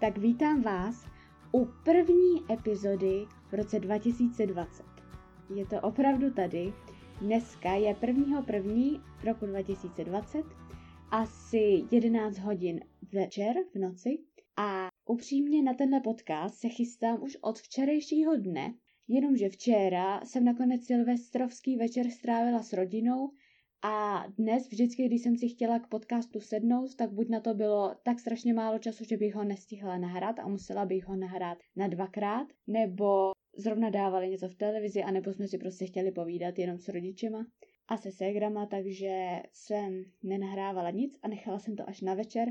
tak vítám vás u první epizody v roce 2020. Je to opravdu tady. Dneska je 1. první roku 2020, asi 11 hodin večer v noci a upřímně na tenhle podcast se chystám už od včerejšího dne, jenomže včera jsem nakonec silvestrovský večer strávila s rodinou a dnes vždycky, když jsem si chtěla k podcastu sednout, tak buď na to bylo tak strašně málo času, že bych ho nestihla nahrát a musela bych ho nahrát na dvakrát, nebo zrovna dávali něco v televizi, anebo jsme si prostě chtěli povídat jenom s rodičema a se ségrama, takže jsem nenahrávala nic a nechala jsem to až na večer.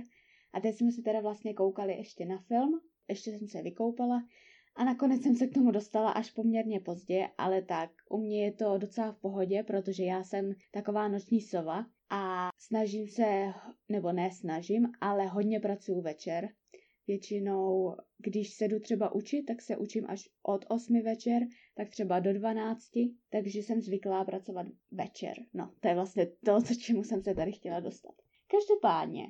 A teď jsme si teda vlastně koukali ještě na film, ještě jsem se vykoupala a nakonec jsem se k tomu dostala až poměrně pozdě, ale tak u mě je to docela v pohodě, protože já jsem taková noční sova a snažím se, nebo ne snažím, ale hodně pracuji večer. Většinou, když se jdu třeba učit, tak se učím až od 8 večer, tak třeba do 12, takže jsem zvyklá pracovat večer. No, to je vlastně to, co čemu jsem se tady chtěla dostat. Každopádně,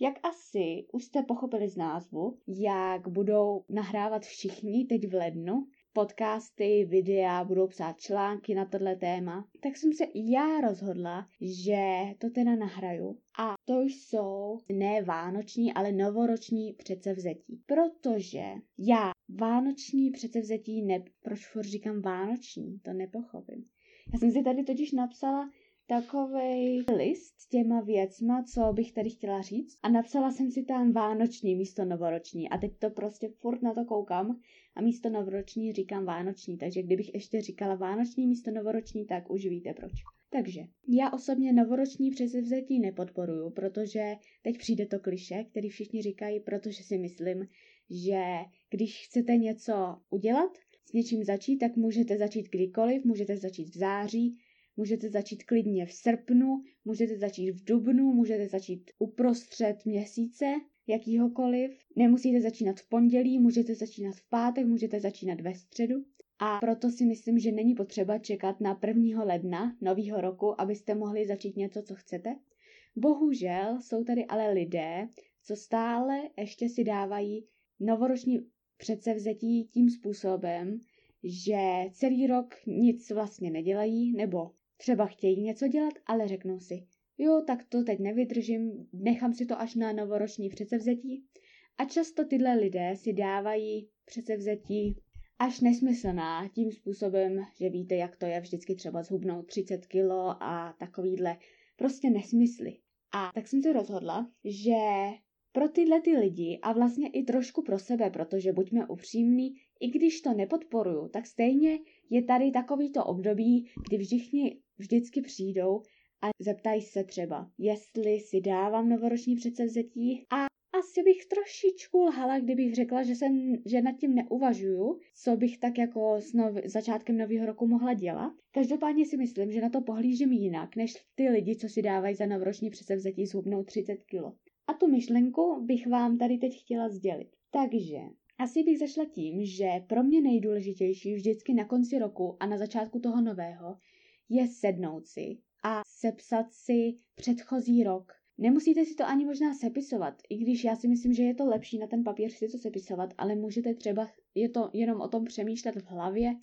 jak asi už jste pochopili z názvu, jak budou nahrávat všichni teď v lednu, podcasty, videa, budou psát články na tohle téma, tak jsem se já rozhodla, že to teda nahraju. A to jsou ne vánoční, ale novoroční předsevzetí. Protože já vánoční předsevzetí ne... Proč říkám vánoční? To nepochopím. Já jsem si tady totiž napsala takový list s těma věcma, co bych tady chtěla říct. A napsala jsem si tam vánoční místo novoroční. A teď to prostě furt na to koukám a místo novoroční říkám vánoční, takže kdybych ještě říkala vánoční místo novoroční, tak už víte proč. Takže já osobně novoroční přesevzetí nepodporuju, protože teď přijde to kliše, který všichni říkají, protože si myslím, že když chcete něco udělat, s něčím začít, tak můžete začít kdykoliv, můžete začít v září, Můžete začít klidně v srpnu, můžete začít v dubnu, můžete začít uprostřed měsíce, jakýhokoliv. Nemusíte začínat v pondělí, můžete začínat v pátek, můžete začínat ve středu. A proto si myslím, že není potřeba čekat na 1. ledna nového roku, abyste mohli začít něco, co chcete. Bohužel jsou tady ale lidé, co stále ještě si dávají novoroční předsevzetí tím způsobem, že celý rok nic vlastně nedělají, nebo Třeba chtějí něco dělat, ale řeknou si, jo, tak to teď nevydržím, nechám si to až na novoroční předsevzetí. A často tyhle lidé si dávají předsevzetí až nesmyslná tím způsobem, že víte, jak to je vždycky třeba zhubnout 30 kilo a takovýhle prostě nesmysly. A tak jsem se rozhodla, že pro tyhle ty lidi a vlastně i trošku pro sebe, protože buďme upřímní, i když to nepodporuju, tak stejně je tady takovýto období, kdy všichni vždycky přijdou a zeptají se třeba, jestli si dávám novoroční předsevzetí a asi bych trošičku lhala, kdybych řekla, že, jsem, že nad tím neuvažuju, co bych tak jako s nov, začátkem nového roku mohla dělat. Každopádně si myslím, že na to pohlížím jinak, než ty lidi, co si dávají za novoroční předsevzetí zhubnout 30 kg. A tu myšlenku bych vám tady teď chtěla sdělit. Takže asi bych zašla tím, že pro mě nejdůležitější vždycky na konci roku a na začátku toho nového je sednout si a sepsat si předchozí rok. Nemusíte si to ani možná sepisovat, i když já si myslím, že je to lepší na ten papír si to sepisovat, ale můžete třeba, je to jenom o tom přemýšlet v hlavě,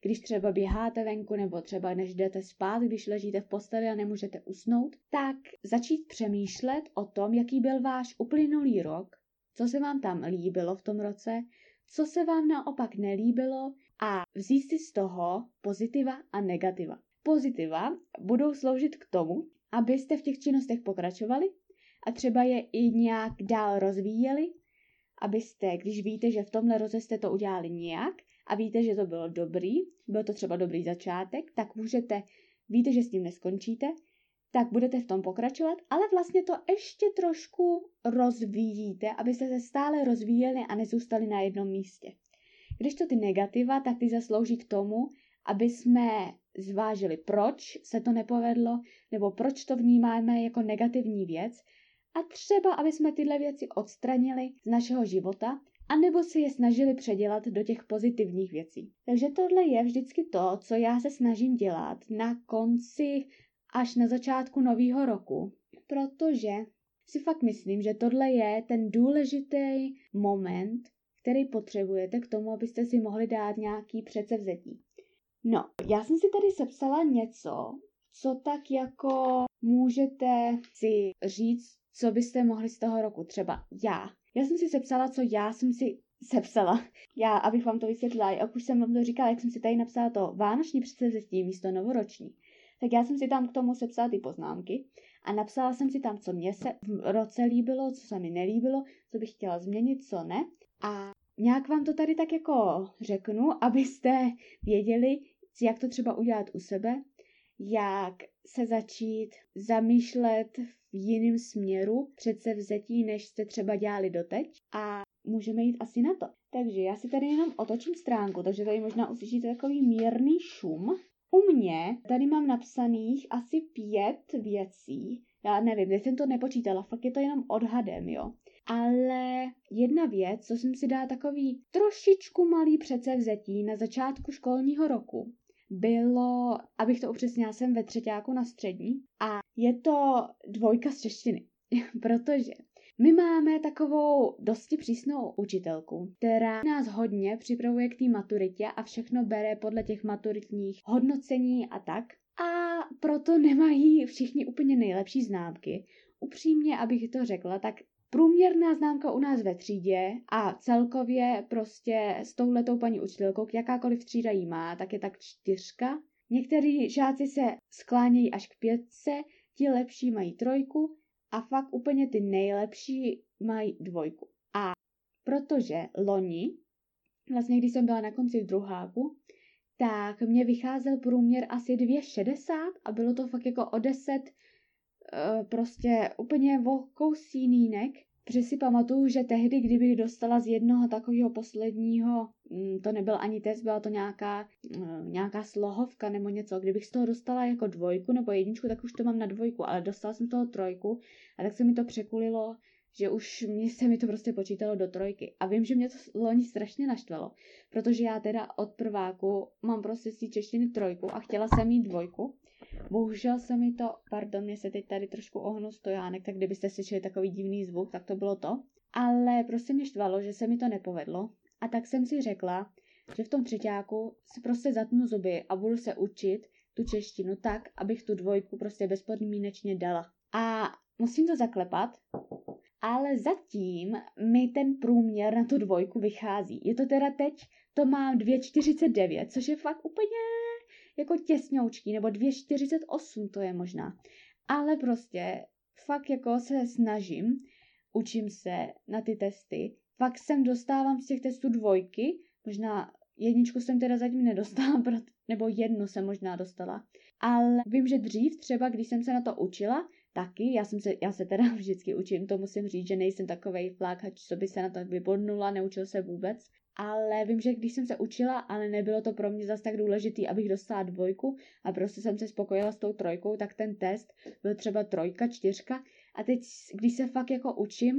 když třeba běháte venku nebo třeba než jdete spát, když ležíte v posteli a nemůžete usnout, tak začít přemýšlet o tom, jaký byl váš uplynulý rok, co se vám tam líbilo v tom roce, co se vám naopak nelíbilo a vzít si z toho pozitiva a negativa. Pozitiva budou sloužit k tomu, abyste v těch činnostech pokračovali a třeba je i nějak dál rozvíjeli, abyste, když víte, že v tomhle roce jste to udělali nějak a víte, že to bylo dobrý, byl to třeba dobrý začátek, tak můžete, víte, že s tím neskončíte, tak budete v tom pokračovat, ale vlastně to ještě trošku rozvíjíte, abyste se stále rozvíjeli a nezůstali na jednom místě. Když to ty negativa, tak ty zaslouží k tomu, aby jsme zvážili, proč se to nepovedlo, nebo proč to vnímáme jako negativní věc a třeba, aby jsme tyhle věci odstranili z našeho života, anebo si je snažili předělat do těch pozitivních věcí. Takže tohle je vždycky to, co já se snažím dělat na konci až na začátku nového roku, protože si fakt myslím, že tohle je ten důležitý moment, který potřebujete k tomu, abyste si mohli dát nějaký předsevzetí. No, já jsem si tady sepsala něco, co tak jako můžete si říct, co byste mohli z toho roku, třeba já. Já jsem si sepsala, co já jsem si sepsala. Já, abych vám to vysvětlila, jak už jsem vám to říkala, jak jsem si tady napsala to vánoční předsevzetí místo novoroční, tak já jsem si tam k tomu sepsala ty poznámky a napsala jsem si tam, co mě se v roce líbilo, co se mi nelíbilo, co bych chtěla změnit, co ne. A nějak vám to tady tak jako řeknu, abyste věděli, jak to třeba udělat u sebe, jak se začít zamýšlet v jiném směru přece vzetí, než jste třeba dělali doteď a můžeme jít asi na to. Takže já si tady jenom otočím stránku, takže tady možná uslyšíte takový mírný šum. U mě tady mám napsaných asi pět věcí. Já nevím, teď jsem to nepočítala, fakt je to jenom odhadem, jo. Ale jedna věc, co jsem si dala takový trošičku malý předsevzetí na začátku školního roku, bylo, abych to upřesnila, jsem ve třetíku na střední a je to dvojka z češtiny, protože my máme takovou dosti přísnou učitelku, která nás hodně připravuje k té maturitě a všechno bere podle těch maturitních hodnocení a tak. A proto nemají všichni úplně nejlepší známky. Upřímně, abych to řekla, tak Průměrná známka u nás ve třídě a celkově prostě s touhletou paní učitelkou, jakákoliv třída jí má, tak je tak čtyřka. Někteří žáci se sklánějí až k pětce, ti lepší mají trojku a fakt úplně ty nejlepší mají dvojku. A protože loni, vlastně když jsem byla na konci druháku, tak mě vycházel průměr asi 2,60 a bylo to fakt jako o 10 Eh, prostě úplně o kousínínek, protože si pamatuju, že tehdy, kdybych dostala z jednoho takového posledního, mm, to nebyl ani test, byla to nějaká, eh, nějaká slohovka nebo něco, kdybych z toho dostala jako dvojku nebo jedničku, tak už to mám na dvojku, ale dostala jsem toho trojku a tak se mi to překulilo, že už mě se mi to prostě počítalo do trojky. A vím, že mě to loni strašně naštvalo, protože já teda od prváku mám prostě z té češtiny trojku a chtěla jsem mít dvojku, Bohužel se mi to, pardon, mě se teď tady trošku ohnu stojánek, tak kdybyste slyšeli takový divný zvuk, tak to bylo to. Ale prostě mě štvalo, že se mi to nepovedlo. A tak jsem si řekla, že v tom třetíku si prostě zatnu zuby a budu se učit tu češtinu tak, abych tu dvojku prostě bezpodmínečně dala. A musím to zaklepat, ale zatím mi ten průměr na tu dvojku vychází. Je to teda teď, to mám 2,49, což je fakt úplně jako těsňoučký, nebo 2,48 to je možná. Ale prostě fakt jako se snažím, učím se na ty testy, fakt sem dostávám z těch testů dvojky, možná jedničku jsem teda zatím nedostala, nebo jednu jsem možná dostala. Ale vím, že dřív třeba, když jsem se na to učila, taky, já, jsem se, já se teda vždycky učím, to musím říct, že nejsem takovej flákač, co by se na to vybodnula, neučil se vůbec, ale vím, že když jsem se učila, ale nebylo to pro mě zase tak důležitý, abych dostala dvojku a prostě jsem se spokojila s tou trojkou, tak ten test byl třeba trojka, čtyřka a teď, když se fakt jako učím,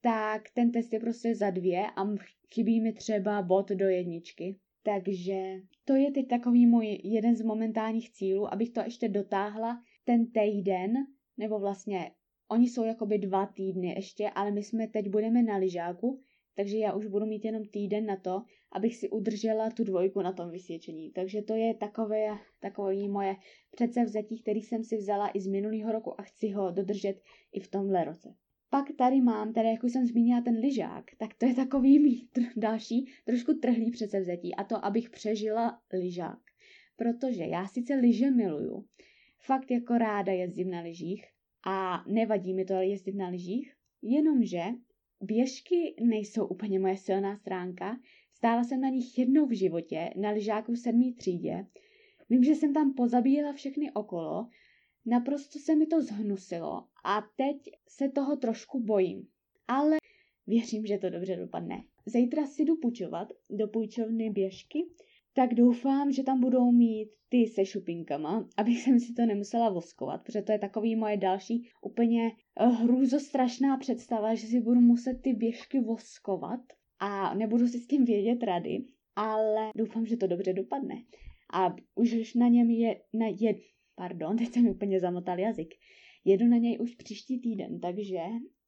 tak ten test je prostě za dvě a chybí mi třeba bod do jedničky. Takže to je teď takový můj jeden z momentálních cílů, abych to ještě dotáhla ten týden, nebo vlastně oni jsou jakoby dva týdny ještě, ale my jsme teď budeme na lyžáku, takže já už budu mít jenom týden na to, abych si udržela tu dvojku na tom vysvědčení. Takže to je takové, takové moje předsevzetí, který jsem si vzala i z minulého roku a chci ho dodržet i v tomhle roce. Pak tady mám, tady jak už jsem zmínila ten lyžák, tak to je takový mý tr- další trošku trhlý předsevzetí a to, abych přežila lyžák. Protože já sice lyže miluju, fakt jako ráda jezdím na lyžích a nevadí mi to jezdit na lyžích, jenomže Běžky nejsou úplně moje silná stránka. Stála jsem na nich jednou v životě, na lyžáku v sedmý třídě. Vím, že jsem tam pozabíjela všechny okolo, naprosto se mi to zhnusilo a teď se toho trošku bojím. Ale věřím, že to dobře dopadne. Zítra si jdu půjčovat do půjčovny běžky, tak doufám, že tam budou mít ty se šupinkama, abych jsem si to nemusela voskovat, protože to je takový moje další úplně eh, hrůzostrašná představa, že si budu muset ty běžky voskovat a nebudu si s tím vědět rady, ale doufám, že to dobře dopadne. A už na něm je, na je, pardon, teď jsem úplně zamotal jazyk. jedu na něj už příští týden, takže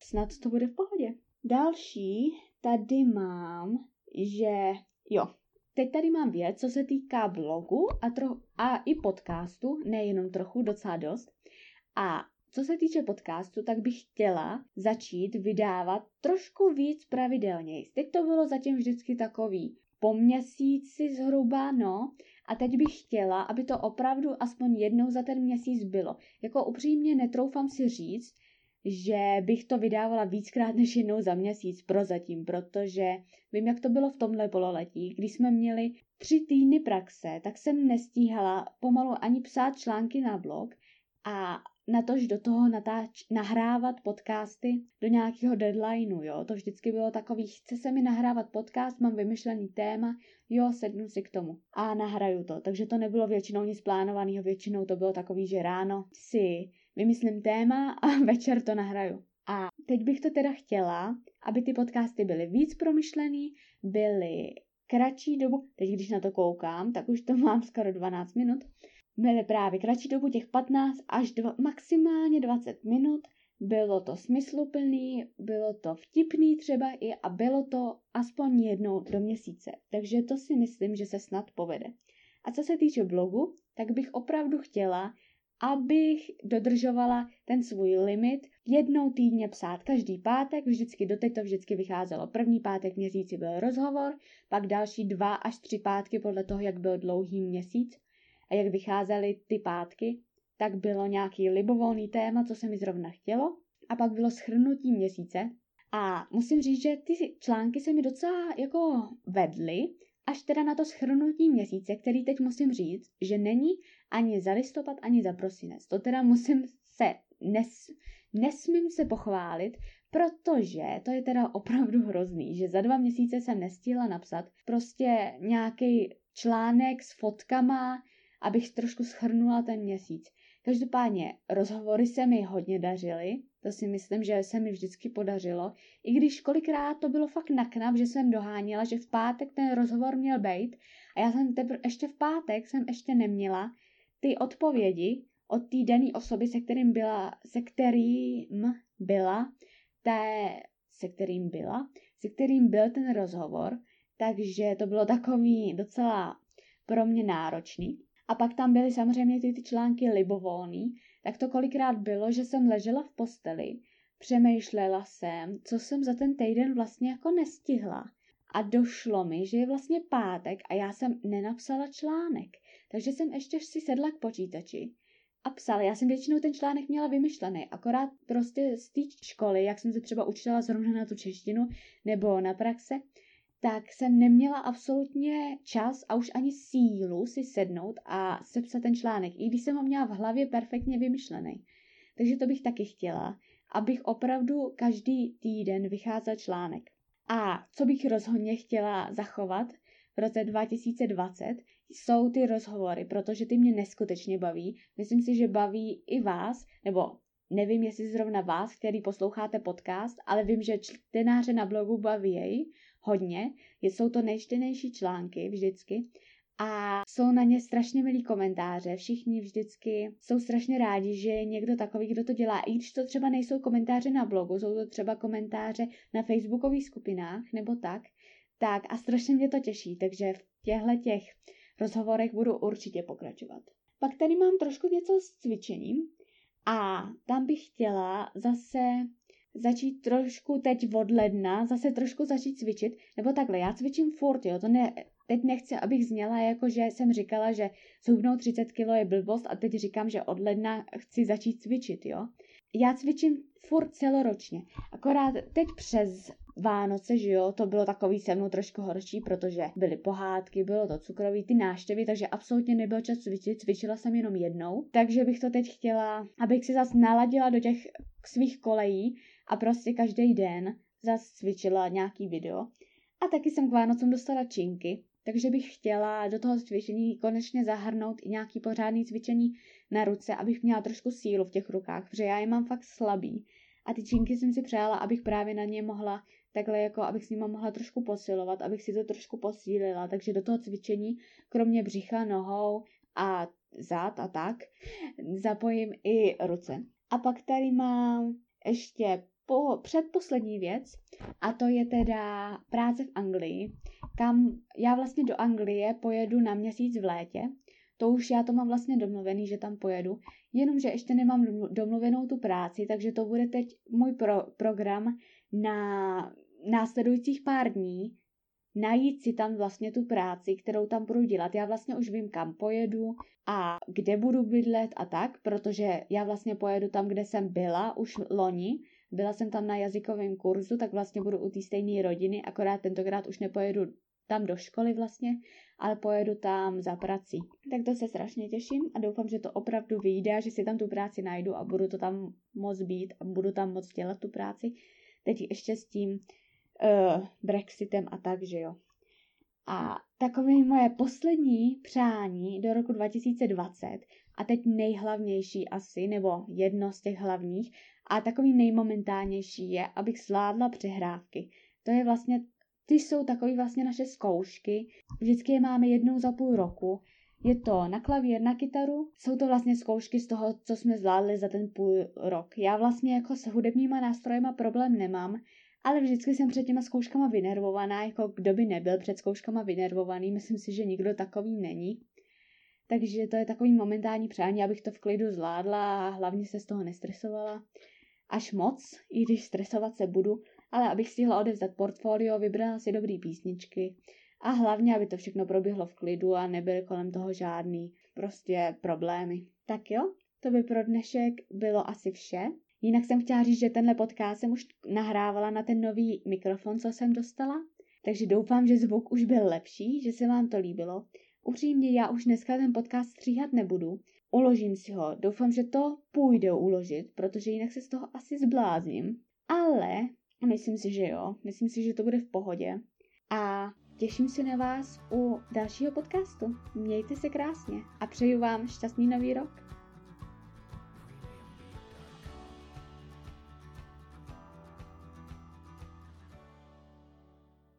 snad to bude v pohodě. Další tady mám, že jo, teď tady mám věc, co se týká blogu a, tro- a i podcastu, nejenom trochu, docela dost. A co se týče podcastu, tak bych chtěla začít vydávat trošku víc pravidelně. Teď to bylo zatím vždycky takový po měsíci zhruba, no, a teď bych chtěla, aby to opravdu aspoň jednou za ten měsíc bylo. Jako upřímně netroufám si říct, že bych to vydávala víckrát než jednou za měsíc prozatím, protože vím, jak to bylo v tomhle pololetí. Když jsme měli tři týdny praxe, tak jsem nestíhala pomalu ani psát články na blog a natož do toho natáč, nahrávat podcasty do nějakého deadlineu, jo. To vždycky bylo takový, chce se mi nahrávat podcast, mám vymyšlený téma, jo, sednu si k tomu a nahraju to. Takže to nebylo většinou nic plánovaného, většinou to bylo takový, že ráno si vymyslím téma a večer to nahraju. A teď bych to teda chtěla, aby ty podcasty byly víc promyšlený, byly kratší dobu, teď když na to koukám, tak už to mám skoro 12 minut, byly právě kratší dobu, těch 15 až dva, maximálně 20 minut, bylo to smysluplný, bylo to vtipný třeba i a bylo to aspoň jednou do měsíce. Takže to si myslím, že se snad povede. A co se týče blogu, tak bych opravdu chtěla, abych dodržovala ten svůj limit. Jednou týdně psát každý pátek, vždycky doteď to vždycky vycházelo. První pátek měsíci byl rozhovor, pak další dva až tři pátky podle toho, jak byl dlouhý měsíc a jak vycházely ty pátky, tak bylo nějaký libovolný téma, co se mi zrovna chtělo. A pak bylo schrnutí měsíce. A musím říct, že ty články se mi docela jako vedly, až teda na to schrnutí měsíce, který teď musím říct, že není ani za listopad, ani za prosinec. To teda musím se, nes, nesmím se pochválit, protože to je teda opravdu hrozný, že za dva měsíce jsem nestihla napsat prostě nějaký článek s fotkama, abych trošku schrnula ten měsíc. Každopádně rozhovory se mi hodně dařily, to si myslím, že se mi vždycky podařilo, i když kolikrát to bylo fakt naknap, že jsem doháněla, že v pátek ten rozhovor měl být a já jsem tepr- ještě v pátek jsem ještě neměla ty odpovědi od té dané osoby, se kterým byla, se kterým byla, té, se kterým byla, se kterým byl ten rozhovor, takže to bylo takový docela pro mě náročný. A pak tam byly samozřejmě ty, ty články libovolný, tak to kolikrát bylo, že jsem ležela v posteli, přemýšlela jsem, co jsem za ten týden vlastně jako nestihla. A došlo mi, že je vlastně pátek a já jsem nenapsala článek. Takže jsem ještě si sedla k počítači a psala. Já jsem většinou ten článek měla vymyšlený, akorát prostě z té školy, jak jsem se třeba učila zrovna na tu češtinu nebo na praxe, tak jsem neměla absolutně čas a už ani sílu si sednout a sepsat ten článek, i když jsem ho měla v hlavě perfektně vymyšlený. Takže to bych taky chtěla, abych opravdu každý týden vycházel článek. A co bych rozhodně chtěla zachovat v roce 2020, jsou ty rozhovory, protože ty mě neskutečně baví. Myslím si, že baví i vás, nebo nevím, jestli zrovna vás, který posloucháte podcast, ale vím, že čtenáře na blogu baví jej hodně. Jsou to nejčtenější články vždycky a jsou na ně strašně milí komentáře. Všichni vždycky jsou strašně rádi, že je někdo takový, kdo to dělá. I když to třeba nejsou komentáře na blogu, jsou to třeba komentáře na facebookových skupinách nebo tak, tak a strašně mě to těší, takže v těchto těch rozhovorech budu určitě pokračovat. Pak tady mám trošku něco s cvičením a tam bych chtěla zase začít trošku teď od ledna, zase trošku začít cvičit, nebo takhle, já cvičím furt, jo, to ne, teď nechci, abych zněla jako, že jsem říkala, že zhubnout 30 kg je blbost a teď říkám, že od ledna chci začít cvičit, jo. Já cvičím furt celoročně, akorát teď přes Vánoce, že jo, to bylo takový se mnou trošku horší, protože byly pohádky, bylo to cukroví, ty náštěvy, takže absolutně nebyl čas cvičit, cvičila jsem jenom jednou, takže bych to teď chtěla, abych si zase naladila do těch svých kolejí a prostě každý den zase cvičila nějaký video. A taky jsem k Vánocům dostala činky, takže bych chtěla do toho cvičení konečně zahrnout i nějaký pořádný cvičení na ruce, abych měla trošku sílu v těch rukách, protože já je mám fakt slabý. A ty činky jsem si přála, abych právě na ně mohla takhle jako, abych s nima mohla trošku posilovat, abych si to trošku posílila. Takže do toho cvičení, kromě břicha, nohou a zad a tak, zapojím i ruce. A pak tady mám ještě po, předposlední věc, a to je teda práce v Anglii, kam já vlastně do Anglie pojedu na měsíc v létě. To už já to mám vlastně domluvený, že tam pojedu, jenomže ještě nemám domluvenou tu práci, takže to bude teď můj pro, program na následujících pár dní, najít si tam vlastně tu práci, kterou tam budu dělat. Já vlastně už vím, kam pojedu a kde budu bydlet a tak, protože já vlastně pojedu tam, kde jsem byla už loni. Byla jsem tam na jazykovém kurzu, tak vlastně budu u té stejné rodiny, akorát tentokrát už nepojedu tam do školy vlastně, ale pojedu tam za prací. Tak to se strašně těším a doufám, že to opravdu vyjde, že si tam tu práci najdu a budu to tam moc být a budu tam moc dělat tu práci. Teď ještě s tím uh, Brexitem a tak, že jo. A takové moje poslední přání do roku 2020 a teď nejhlavnější asi, nebo jedno z těch hlavních a takový nejmomentálnější je, abych zvládla přehrávky. To je vlastně, ty jsou takový vlastně naše zkoušky, vždycky je máme jednou za půl roku, je to na klavír, na kytaru, jsou to vlastně zkoušky z toho, co jsme zvládli za ten půl rok. Já vlastně jako s hudebníma nástrojema problém nemám, ale vždycky jsem před těma zkouškama vynervovaná, jako kdo by nebyl před zkouškama vynervovaný, myslím si, že nikdo takový není. Takže to je takový momentální přání, abych to v klidu zvládla a hlavně se z toho nestresovala. Až moc, i když stresovat se budu, ale abych stihla odevzdat portfolio, vybrala si dobrý písničky a hlavně, aby to všechno proběhlo v klidu a nebyly kolem toho žádný prostě problémy. Tak jo, to by pro dnešek bylo asi vše. Jinak jsem chtěla říct, že tenhle podcast jsem už nahrávala na ten nový mikrofon, co jsem dostala, takže doufám, že zvuk už byl lepší, že se vám to líbilo. Upřímně, já už dneska ten podcast stříhat nebudu, uložím si ho, doufám, že to půjde uložit, protože jinak se z toho asi zblázním, ale myslím si, že jo, myslím si, že to bude v pohodě. A těším se na vás u dalšího podcastu. Mějte se krásně a přeju vám šťastný nový rok.